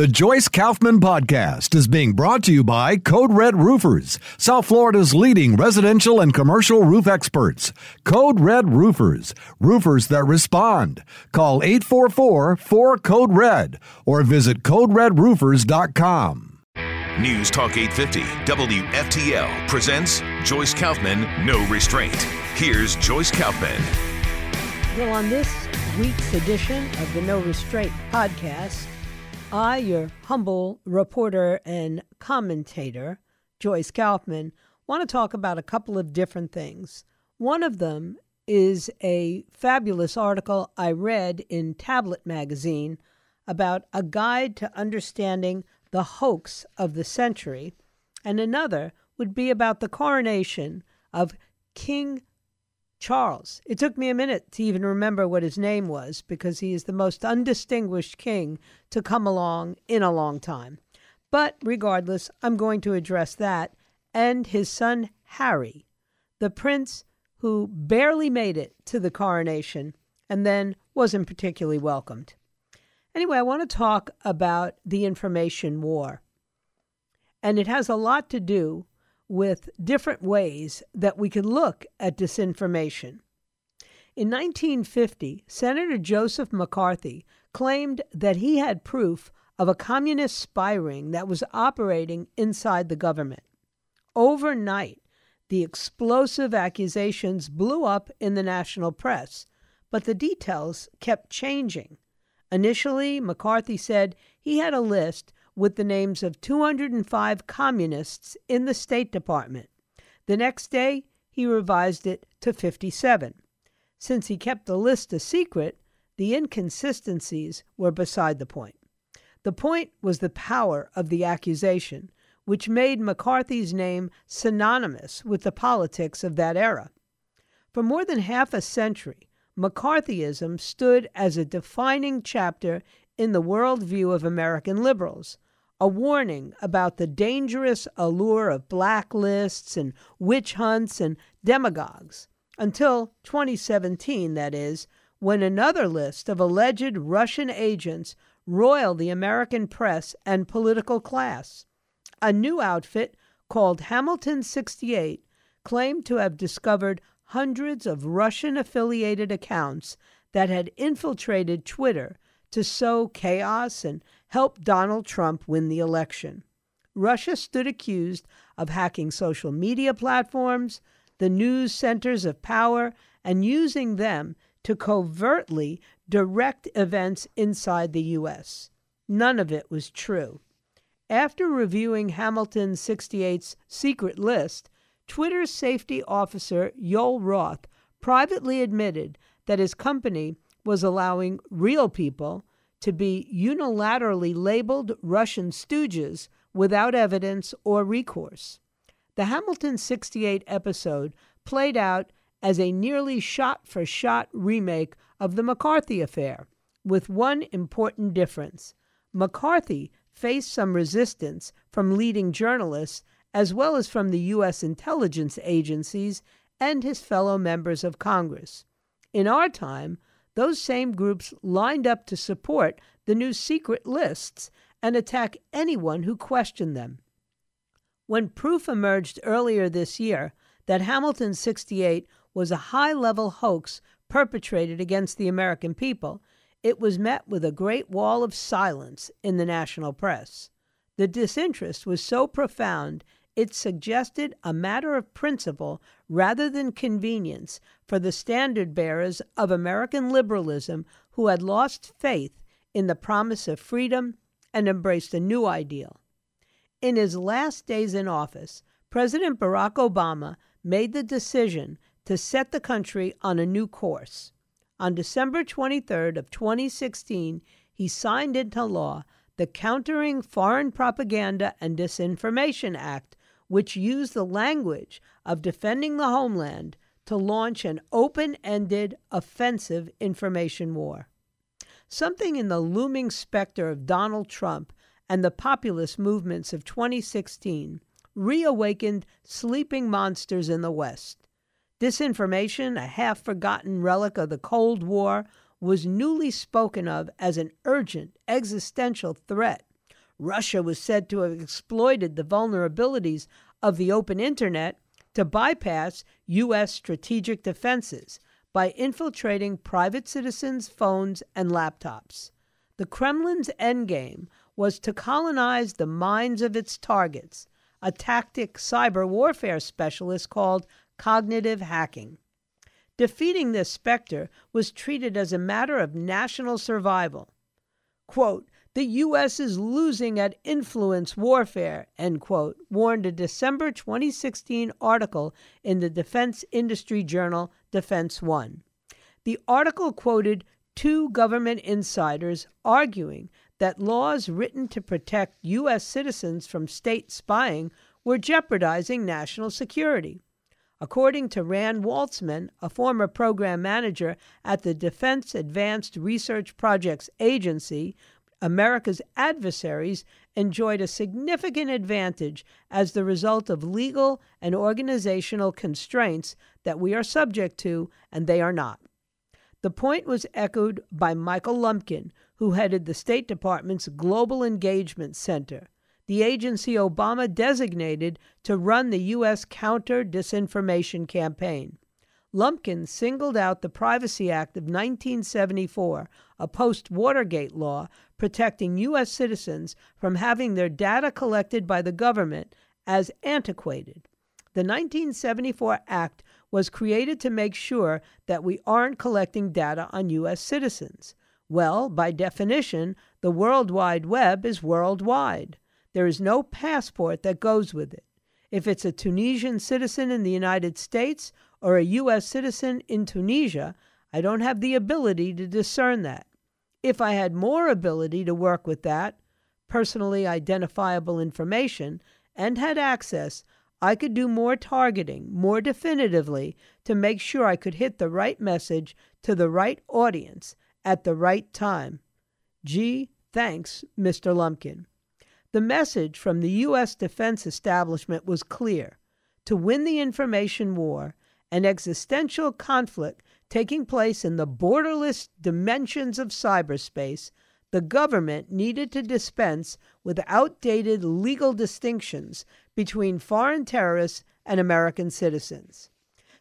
The Joyce Kaufman Podcast is being brought to you by Code Red Roofers, South Florida's leading residential and commercial roof experts. Code Red Roofers, roofers that respond. Call 844 4 Code Red or visit CodeRedRoofers.com. News Talk 850 WFTL presents Joyce Kaufman No Restraint. Here's Joyce Kaufman. Well, on this week's edition of the No Restraint podcast, I, your humble reporter and commentator, Joyce Kaufman, want to talk about a couple of different things. One of them is a fabulous article I read in Tablet magazine about a guide to understanding the hoax of the century, and another would be about the coronation of King Charles. It took me a minute to even remember what his name was because he is the most undistinguished king to come along in a long time. But regardless, I'm going to address that and his son Harry, the prince who barely made it to the coronation and then wasn't particularly welcomed. Anyway, I want to talk about the information war. And it has a lot to do with different ways that we could look at disinformation. In 1950, Senator Joseph McCarthy claimed that he had proof of a communist spy ring that was operating inside the government. Overnight, the explosive accusations blew up in the national press, but the details kept changing. Initially, McCarthy said he had a list with the names of 205 communists in the State Department. The next day, he revised it to 57. Since he kept the list a secret, the inconsistencies were beside the point. The point was the power of the accusation, which made McCarthy's name synonymous with the politics of that era. For more than half a century, McCarthyism stood as a defining chapter in the worldview of American liberals, a warning about the dangerous allure of blacklists and witch hunts and demagogues, until 2017, that is, when another list of alleged Russian agents roiled the American press and political class. A new outfit called Hamilton 68 claimed to have discovered hundreds of Russian affiliated accounts that had infiltrated Twitter to sow chaos and help Donald Trump win the election. Russia stood accused of hacking social media platforms, the news centers of power, and using them to covertly direct events inside the U.S. None of it was true. After reviewing Hamilton 68's secret list, Twitter's safety officer, Joel Roth, privately admitted that his company was allowing real people to be unilaterally labeled Russian stooges without evidence or recourse. The Hamilton 68 episode played out as a nearly shot for shot remake of the McCarthy affair, with one important difference. McCarthy faced some resistance from leading journalists as well as from the U.S. intelligence agencies and his fellow members of Congress. In our time, those same groups lined up to support the new secret lists and attack anyone who questioned them. When proof emerged earlier this year that Hamilton 68 was a high level hoax perpetrated against the American people, it was met with a great wall of silence in the national press. The disinterest was so profound it suggested a matter of principle rather than convenience for the standard bearers of American liberalism who had lost faith in the promise of freedom and embraced a new ideal. In his last days in office, President Barack Obama made the decision to set the country on a new course. On December 23rd of 2016, he signed into law the Countering Foreign Propaganda and Disinformation Act, which used the language of defending the homeland to launch an open ended offensive information war. Something in the looming specter of Donald Trump and the populist movements of 2016 reawakened sleeping monsters in the West. Disinformation, a half forgotten relic of the Cold War, was newly spoken of as an urgent existential threat. Russia was said to have exploited the vulnerabilities of the open internet to bypass U.S. strategic defenses by infiltrating private citizens' phones and laptops. The Kremlin's endgame was to colonize the minds of its targets, a tactic cyber warfare specialists called cognitive hacking. Defeating this specter was treated as a matter of national survival. Quote, the U.S. is losing at influence warfare, end quote, warned a December 2016 article in the defense industry journal Defense One. The article quoted two government insiders arguing that laws written to protect U.S. citizens from state spying were jeopardizing national security. According to Rand Waltzman, a former program manager at the Defense Advanced Research Projects Agency, America's adversaries enjoyed a significant advantage as the result of legal and organizational constraints that we are subject to and they are not. The point was echoed by Michael Lumpkin, who headed the State Department's Global Engagement Center, the agency Obama designated to run the U.S. counter disinformation campaign. Lumpkin singled out the Privacy Act of 1974, a post Watergate law protecting U.S. citizens from having their data collected by the government, as antiquated. The 1974 Act was created to make sure that we aren't collecting data on U.S. citizens. Well, by definition, the World Wide Web is worldwide. There is no passport that goes with it. If it's a Tunisian citizen in the United States or a U.S. citizen in Tunisia, I don't have the ability to discern that. If I had more ability to work with that, personally identifiable information, and had access, I could do more targeting more definitively to make sure I could hit the right message to the right audience at the right time. Gee, thanks, Mr. Lumpkin. The message from the U.S. defense establishment was clear to win the information war, an existential conflict taking place in the borderless dimensions of cyberspace, the government needed to dispense with outdated legal distinctions between foreign terrorists and American citizens.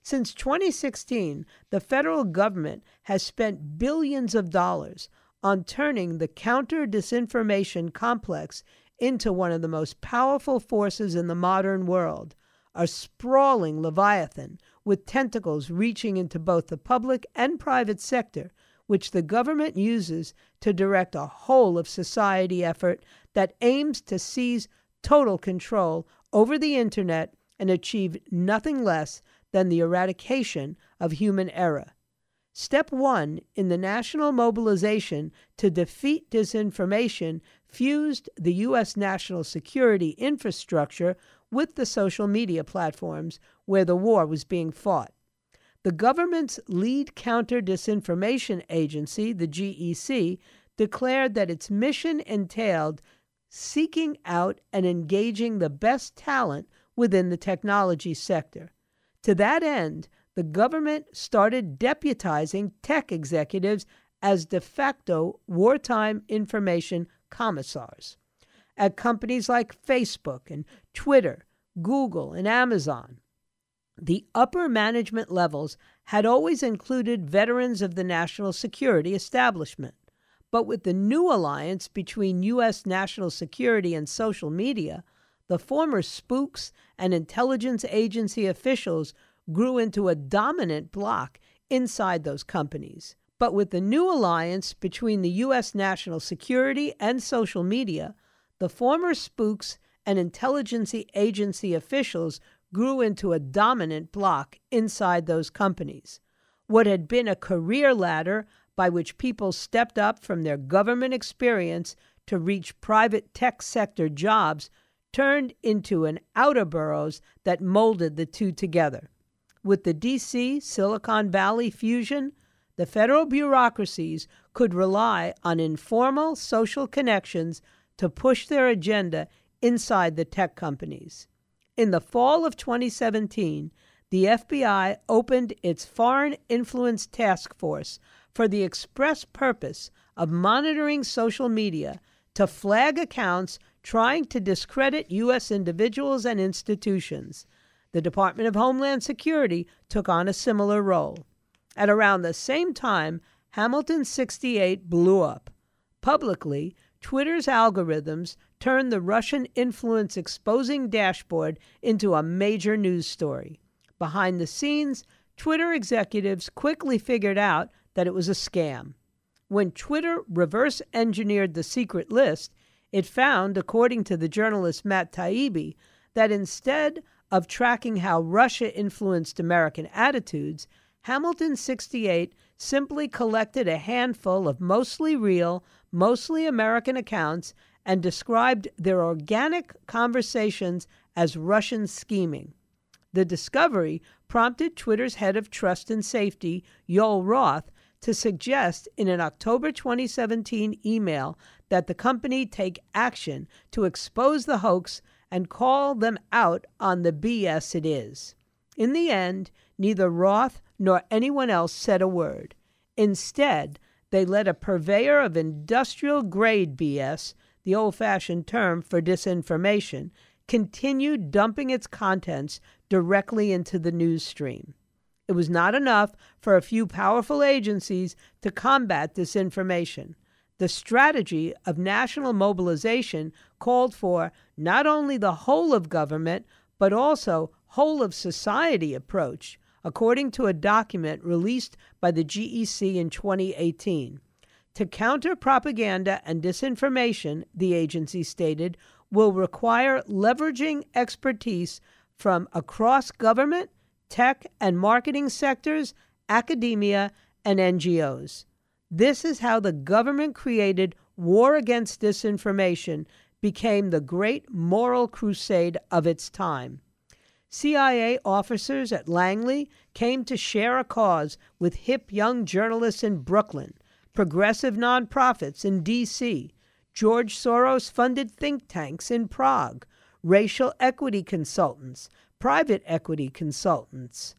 Since 2016, the federal government has spent billions of dollars on turning the counter disinformation complex into one of the most powerful forces in the modern world, a sprawling leviathan with tentacles reaching into both the public and private sector which the government uses to direct a whole of society effort that aims to seize total control over the internet and achieve nothing less than the eradication of human error. Step one in the national mobilization to defeat disinformation fused the U.S. national security infrastructure with the social media platforms where the war was being fought. The government's lead counter disinformation agency, the GEC, declared that its mission entailed seeking out and engaging the best talent within the technology sector. To that end, the government started deputizing tech executives as de facto wartime information commissars. At companies like Facebook and Twitter, Google, and Amazon, the upper management levels had always included veterans of the national security establishment. But with the new alliance between U.S. national security and social media, the former spooks and intelligence agency officials grew into a dominant bloc inside those companies. But with the new alliance between the U.S. national security and social media, the former spooks and intelligence agency officials grew into a dominant bloc inside those companies. What had been a career ladder by which people stepped up from their government experience to reach private tech sector jobs turned into an ouroboros that molded the two together. With the DC Silicon Valley fusion, the federal bureaucracies could rely on informal social connections to push their agenda inside the tech companies. In the fall of 2017, the FBI opened its Foreign Influence Task Force for the express purpose of monitoring social media to flag accounts trying to discredit U.S. individuals and institutions. The Department of Homeland Security took on a similar role. At around the same time, Hamilton 68 blew up. Publicly, Twitter's algorithms turned the Russian influence exposing dashboard into a major news story. Behind the scenes, Twitter executives quickly figured out that it was a scam. When Twitter reverse engineered the secret list, it found, according to the journalist Matt Taibbi, that instead of tracking how Russia influenced American attitudes, Hamilton 68 simply collected a handful of mostly real, mostly American accounts and described their organic conversations as Russian scheming. The discovery prompted Twitter's head of trust and safety, Joel Roth, to suggest in an October 2017 email that the company take action to expose the hoax and call them out on the BS it is. In the end, neither Roth nor anyone else said a word. Instead, they let a purveyor of industrial grade BS, the old fashioned term for disinformation, continue dumping its contents directly into the news stream. It was not enough for a few powerful agencies to combat disinformation. The strategy of national mobilization called for not only the whole of government, but also whole of society approach, according to a document released by the GEC in 2018. To counter propaganda and disinformation, the agency stated, will require leveraging expertise from across government, tech, and marketing sectors, academia, and NGOs. This is how the government created war against disinformation became the great moral crusade of its time. CIA officers at Langley came to share a cause with hip young journalists in Brooklyn, progressive nonprofits in D.C., George Soros funded think tanks in Prague, racial equity consultants, private equity consultants,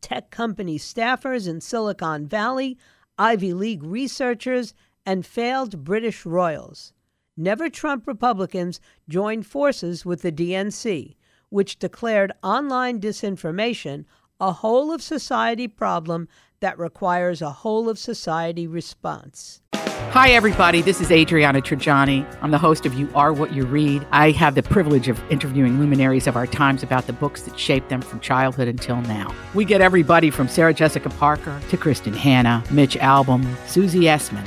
tech company staffers in Silicon Valley, Ivy League researchers, and failed British royals. Never Trump Republicans joined forces with the DNC, which declared online disinformation a whole of society problem that requires a whole of society response. Hi, everybody. This is Adriana Trigiani. I'm the host of You Are What You Read. I have the privilege of interviewing luminaries of our times about the books that shaped them from childhood until now. We get everybody from Sarah Jessica Parker to Kristin Hannah, Mitch Albom, Susie Essman,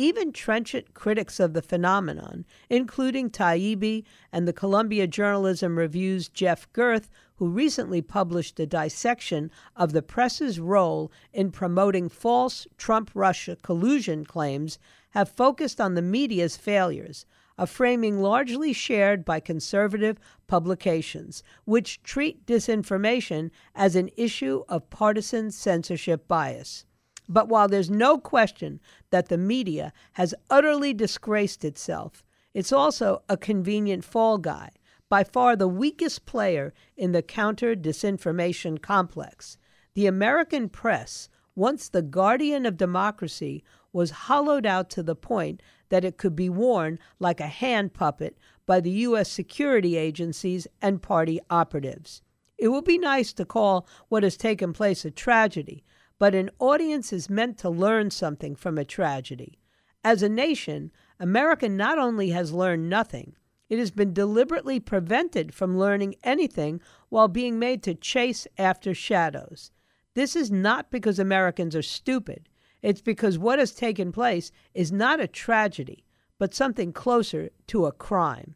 Even trenchant critics of the phenomenon, including Taibbi and the Columbia Journalism Review's Jeff Gerth, who recently published a dissection of the press's role in promoting false Trump Russia collusion claims, have focused on the media's failures, a framing largely shared by conservative publications, which treat disinformation as an issue of partisan censorship bias. But while there's no question that the media has utterly disgraced itself, it's also a convenient fall guy, by far the weakest player in the counter disinformation complex. The American press, once the guardian of democracy, was hollowed out to the point that it could be worn like a hand puppet by the U.S. security agencies and party operatives. It would be nice to call what has taken place a tragedy, but an audience is meant to learn something from a tragedy. As a nation, America not only has learned nothing, it has been deliberately prevented from learning anything while being made to chase after shadows. This is not because Americans are stupid. It's because what has taken place is not a tragedy, but something closer to a crime.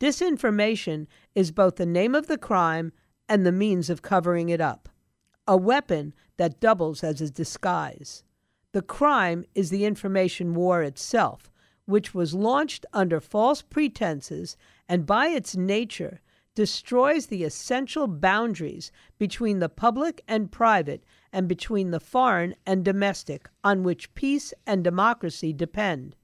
Disinformation is both the name of the crime and the means of covering it up, a weapon that doubles as a disguise. The crime is the information war itself, which was launched under false pretenses and by its nature destroys the essential boundaries between the public and private and between the foreign and domestic on which peace and democracy depend.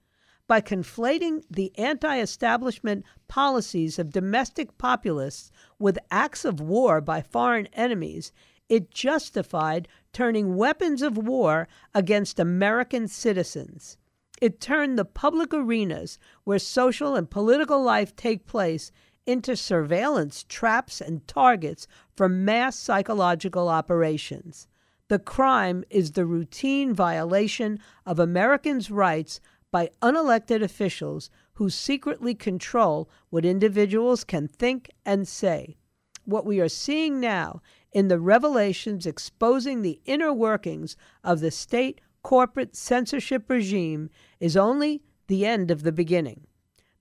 By conflating the anti establishment policies of domestic populists with acts of war by foreign enemies, it justified turning weapons of war against American citizens. It turned the public arenas where social and political life take place into surveillance traps and targets for mass psychological operations. The crime is the routine violation of Americans' rights by unelected officials who secretly control what individuals can think and say. What we are seeing now in the revelations exposing the inner workings of the state corporate censorship regime is only the end of the beginning.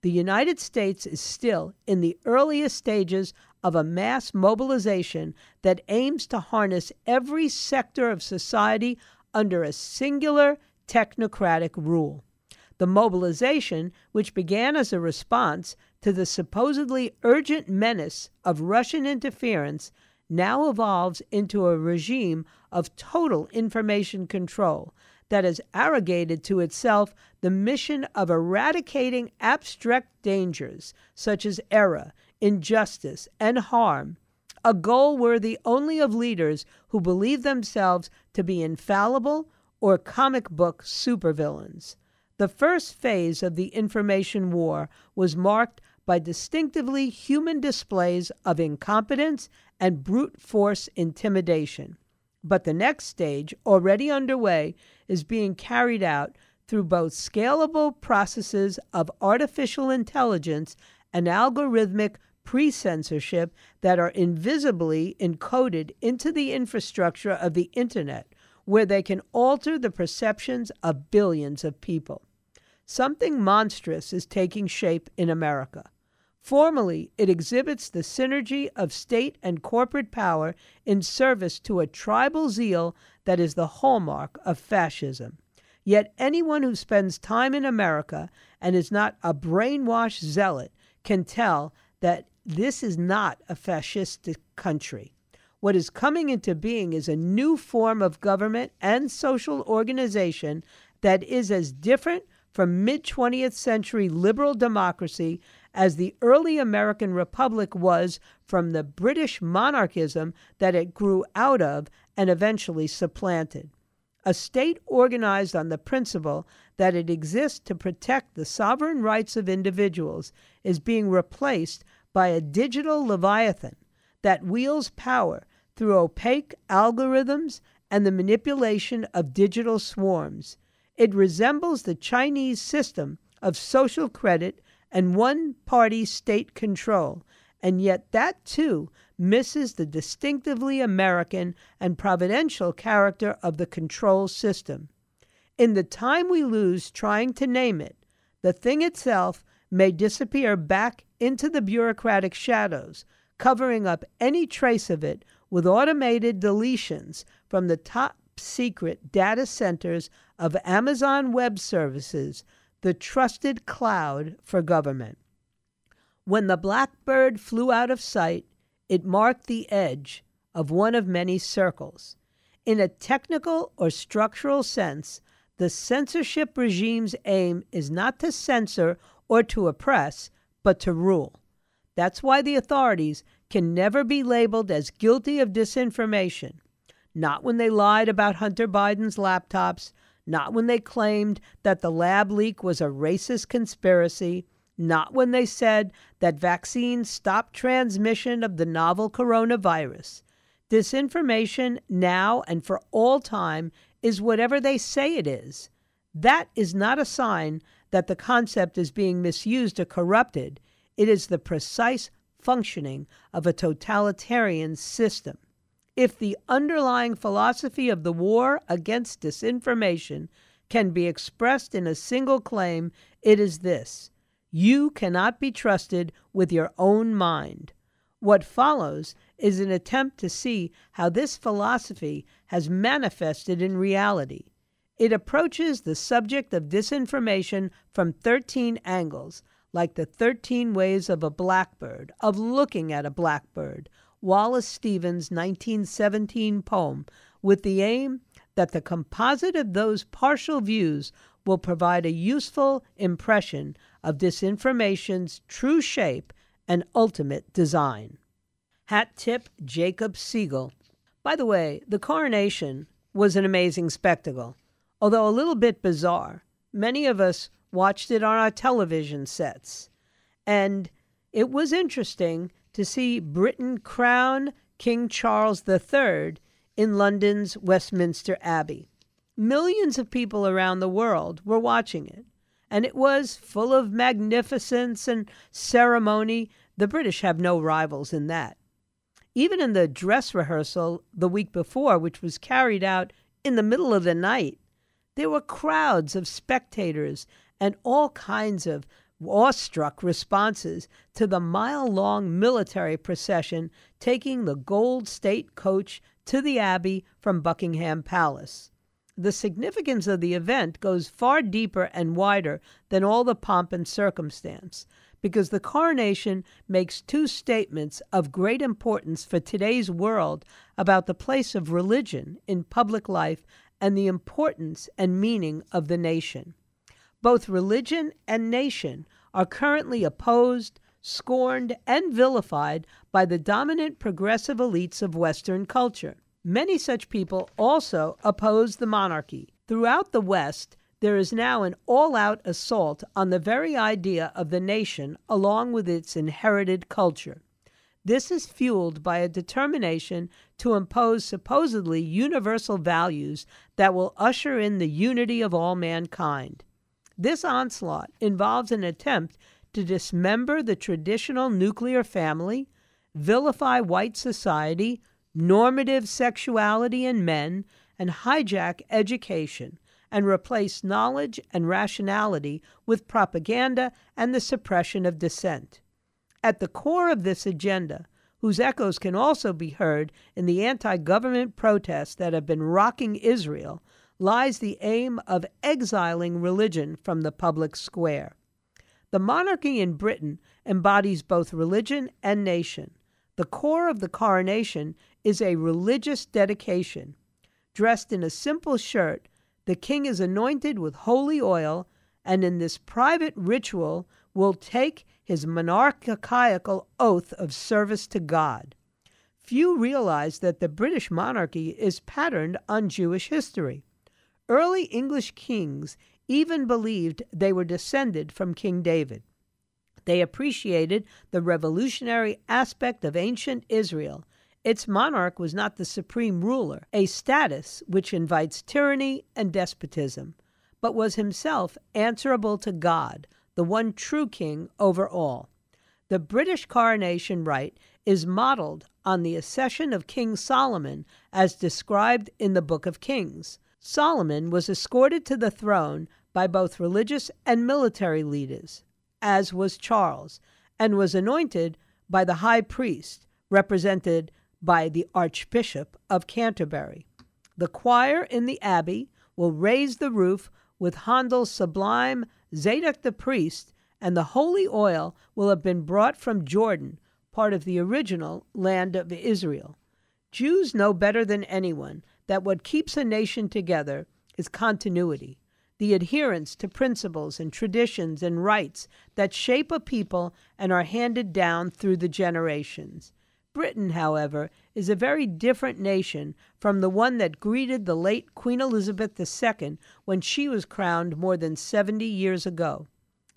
The United States is still in the earliest stages of a mass mobilization that aims to harness every sector of society under a singular technocratic rule. The mobilization, which began as a response to the supposedly urgent menace of Russian interference, now evolves into a regime of total information control that has arrogated to itself the mission of eradicating abstract dangers such as error, injustice, and harm, a goal worthy only of leaders who believe themselves to be infallible or comic book supervillains. The first phase of the information war was marked by distinctively human displays of incompetence and brute force intimidation. But the next stage, already underway, is being carried out through both scalable processes of artificial intelligence and algorithmic pre censorship that are invisibly encoded into the infrastructure of the Internet, where they can alter the perceptions of billions of people. Something monstrous is taking shape in America. Formally, it exhibits the synergy of state and corporate power in service to a tribal zeal that is the hallmark of fascism. Yet anyone who spends time in America and is not a brainwashed zealot can tell that this is not a fascistic country. What is coming into being is a new form of government and social organization that is as different from mid 20th century liberal democracy as the early American Republic was from the British monarchism that it grew out of and eventually supplanted. A state organized on the principle that it exists to protect the sovereign rights of individuals is being replaced by a digital leviathan that wields power through opaque algorithms and the manipulation of digital swarms. It resembles the Chinese system of social credit and one party state control, and yet that too misses the distinctively American and providential character of the control system. In the time we lose trying to name it, the thing itself may disappear back into the bureaucratic shadows, covering up any trace of it with automated deletions from the top secret data centers of Amazon Web Services the trusted cloud for government. When the blackbird flew out of sight, it marked the edge of one of many circles. In a technical or structural sense, the censorship regime's aim is not to censor or to oppress, but to rule. That's why the authorities can never be labeled as guilty of disinformation. Not when they lied about Hunter Biden's laptops, not when they claimed that the lab leak was a racist conspiracy, not when they said that vaccines stopped transmission of the novel coronavirus. Disinformation now and for all time is whatever they say it is. That is not a sign that the concept is being misused or corrupted. It is the precise functioning of a totalitarian system. If the underlying philosophy of the war against disinformation can be expressed in a single claim, it is this you cannot be trusted with your own mind. What follows is an attempt to see how this philosophy has manifested in reality. It approaches the subject of disinformation from 13 angles, like the 13 ways of a blackbird, of looking at a blackbird, Wallace Stevens' 1917 poem, with the aim that the composite of those partial views will provide a useful impression of disinformation's true shape and ultimate design. Hat tip Jacob Siegel. By the way, the coronation was an amazing spectacle, although a little bit bizarre. Many of us watched it on our television sets, and it was interesting to see Britain crown King Charles III in London's Westminster Abbey. Millions of people around the world were watching it, and it was full of magnificence and ceremony. The British have no rivals in that. Even in the dress rehearsal the week before, which was carried out in the middle of the night, there were crowds of spectators and all kinds of awestruck responses to the mile long military procession taking the gold state coach to the Abbey from Buckingham Palace. The significance of the event goes far deeper and wider than all the pomp and circumstance, because the coronation makes two statements of great importance for today's world about the place of religion in public life and the importance and meaning of the nation. Both religion and nation are currently opposed, scorned, and vilified by the dominant progressive elites of Western culture. Many such people also oppose the monarchy. Throughout the West, there is now an all out assault on the very idea of the nation along with its inherited culture. This is fueled by a determination to impose supposedly universal values that will usher in the unity of all mankind. This onslaught involves an attempt to dismember the traditional nuclear family, vilify white society, normative sexuality in men, and hijack education and replace knowledge and rationality with propaganda and the suppression of dissent. At the core of this agenda, whose echoes can also be heard in the anti government protests that have been rocking Israel, lies the aim of exiling religion from the public square. The monarchy in Britain embodies both religion and nation. The core of the coronation is a religious dedication. Dressed in a simple shirt, the king is anointed with holy oil, and in this private ritual will take his monarchical oath of service to God. Few realize that the British monarchy is patterned on Jewish history. Early English kings even believed they were descended from King David. They appreciated the revolutionary aspect of ancient Israel. Its monarch was not the supreme ruler, a status which invites tyranny and despotism, but was himself answerable to God, the one true king over all. The British coronation rite is modeled on the accession of King Solomon as described in the Book of Kings. Solomon was escorted to the throne by both religious and military leaders, as was Charles, and was anointed by the high priest, represented by the Archbishop of Canterbury. The choir in the abbey will raise the roof with Handel's sublime Zadok the priest, and the holy oil will have been brought from Jordan, part of the original land of Israel. Jews know better than anyone that what keeps a nation together is continuity, the adherence to principles and traditions and rights that shape a people and are handed down through the generations. Britain, however, is a very different nation from the one that greeted the late Queen Elizabeth II when she was crowned more than 70 years ago.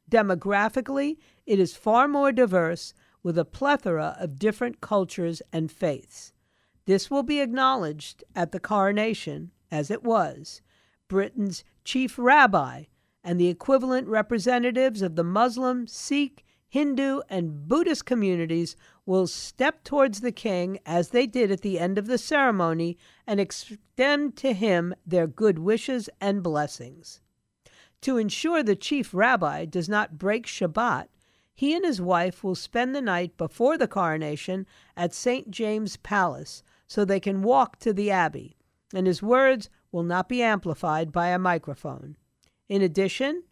Demographically, it is far more diverse, with a plethora of different cultures and faiths. This will be acknowledged at the coronation, as it was. Britain's chief rabbi and the equivalent representatives of the Muslim, Sikh, Hindu, and Buddhist communities will step towards the king, as they did at the end of the ceremony, and extend to him their good wishes and blessings. To ensure the chief rabbi does not break Shabbat, he and his wife will spend the night before the coronation at St. James Palace so they can walk to the abbey, and his words will not be amplified by a microphone. In addition,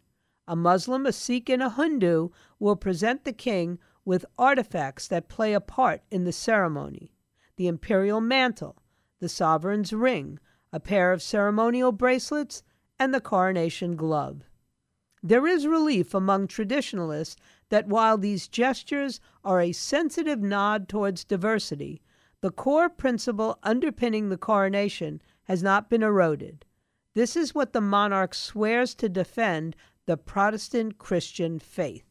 a Muslim, a Sikh, and a Hindu will present the king with artifacts that play a part in the ceremony the imperial mantle, the sovereign's ring, a pair of ceremonial bracelets, and the coronation glove. There is relief among traditionalists that while these gestures are a sensitive nod towards diversity, the core principle underpinning the coronation has not been eroded. This is what the monarch swears to defend the Protestant Christian faith.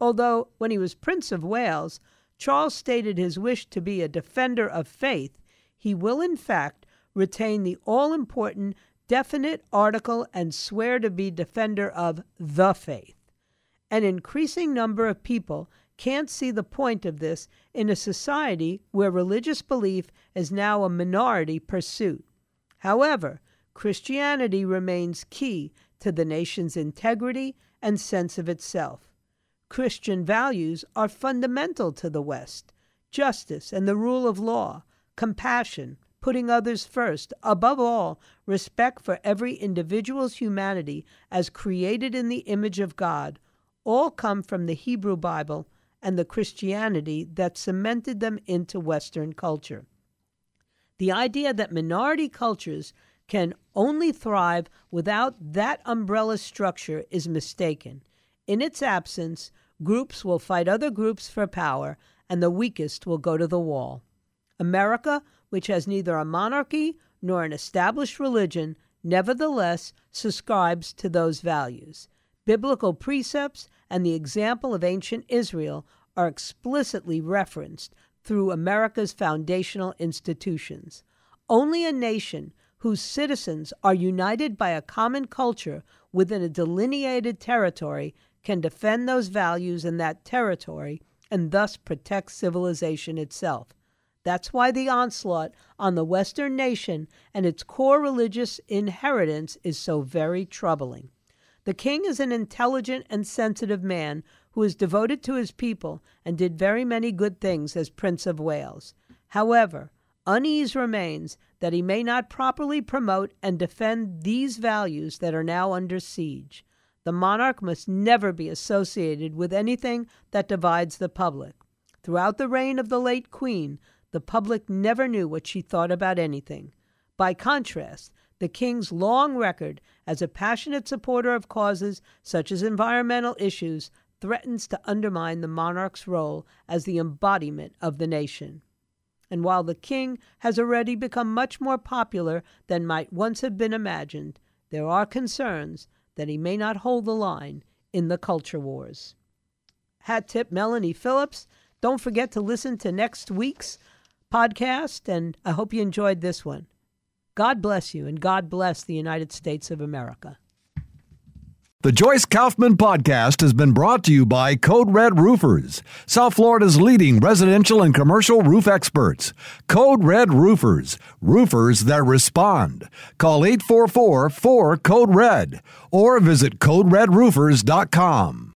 Although, when he was Prince of Wales, Charles stated his wish to be a defender of faith, he will in fact retain the all important definite article and swear to be defender of the faith. An increasing number of people can't see the point of this in a society where religious belief is now a minority pursuit. However, Christianity remains key to the nation's integrity and sense of itself. Christian values are fundamental to the West justice and the rule of law, compassion, putting others first, above all, respect for every individual's humanity as created in the image of God, all come from the Hebrew Bible and the Christianity that cemented them into Western culture. The idea that minority cultures can only thrive without that umbrella structure is mistaken. In its absence, Groups will fight other groups for power, and the weakest will go to the wall. America, which has neither a monarchy nor an established religion, nevertheless subscribes to those values. Biblical precepts and the example of ancient Israel are explicitly referenced through America's foundational institutions. Only a nation whose citizens are united by a common culture within a delineated territory can defend those values in that territory and thus protect civilization itself. That's why the onslaught on the Western nation and its core religious inheritance is so very troubling. The king is an intelligent and sensitive man who is devoted to his people and did very many good things as Prince of Wales. However, unease remains that he may not properly promote and defend these values that are now under siege. The monarch must never be associated with anything that divides the public. Throughout the reign of the late Queen, the public never knew what she thought about anything. By contrast, the king's long record as a passionate supporter of causes such as environmental issues threatens to undermine the monarch's role as the embodiment of the nation. And while the king has already become much more popular than might once have been imagined, there are concerns that he may not hold the line in the culture wars. Hat tip Melanie Phillips. Don't forget to listen to next week's podcast, and I hope you enjoyed this one. God bless you, and God bless the United States of America. The Joyce Kaufman podcast has been brought to you by Code Red Roofers, South Florida's leading residential and commercial roof experts. Code Red Roofers, roofers that respond. Call 844 4 Code Red or visit CodeRedRoofers.com.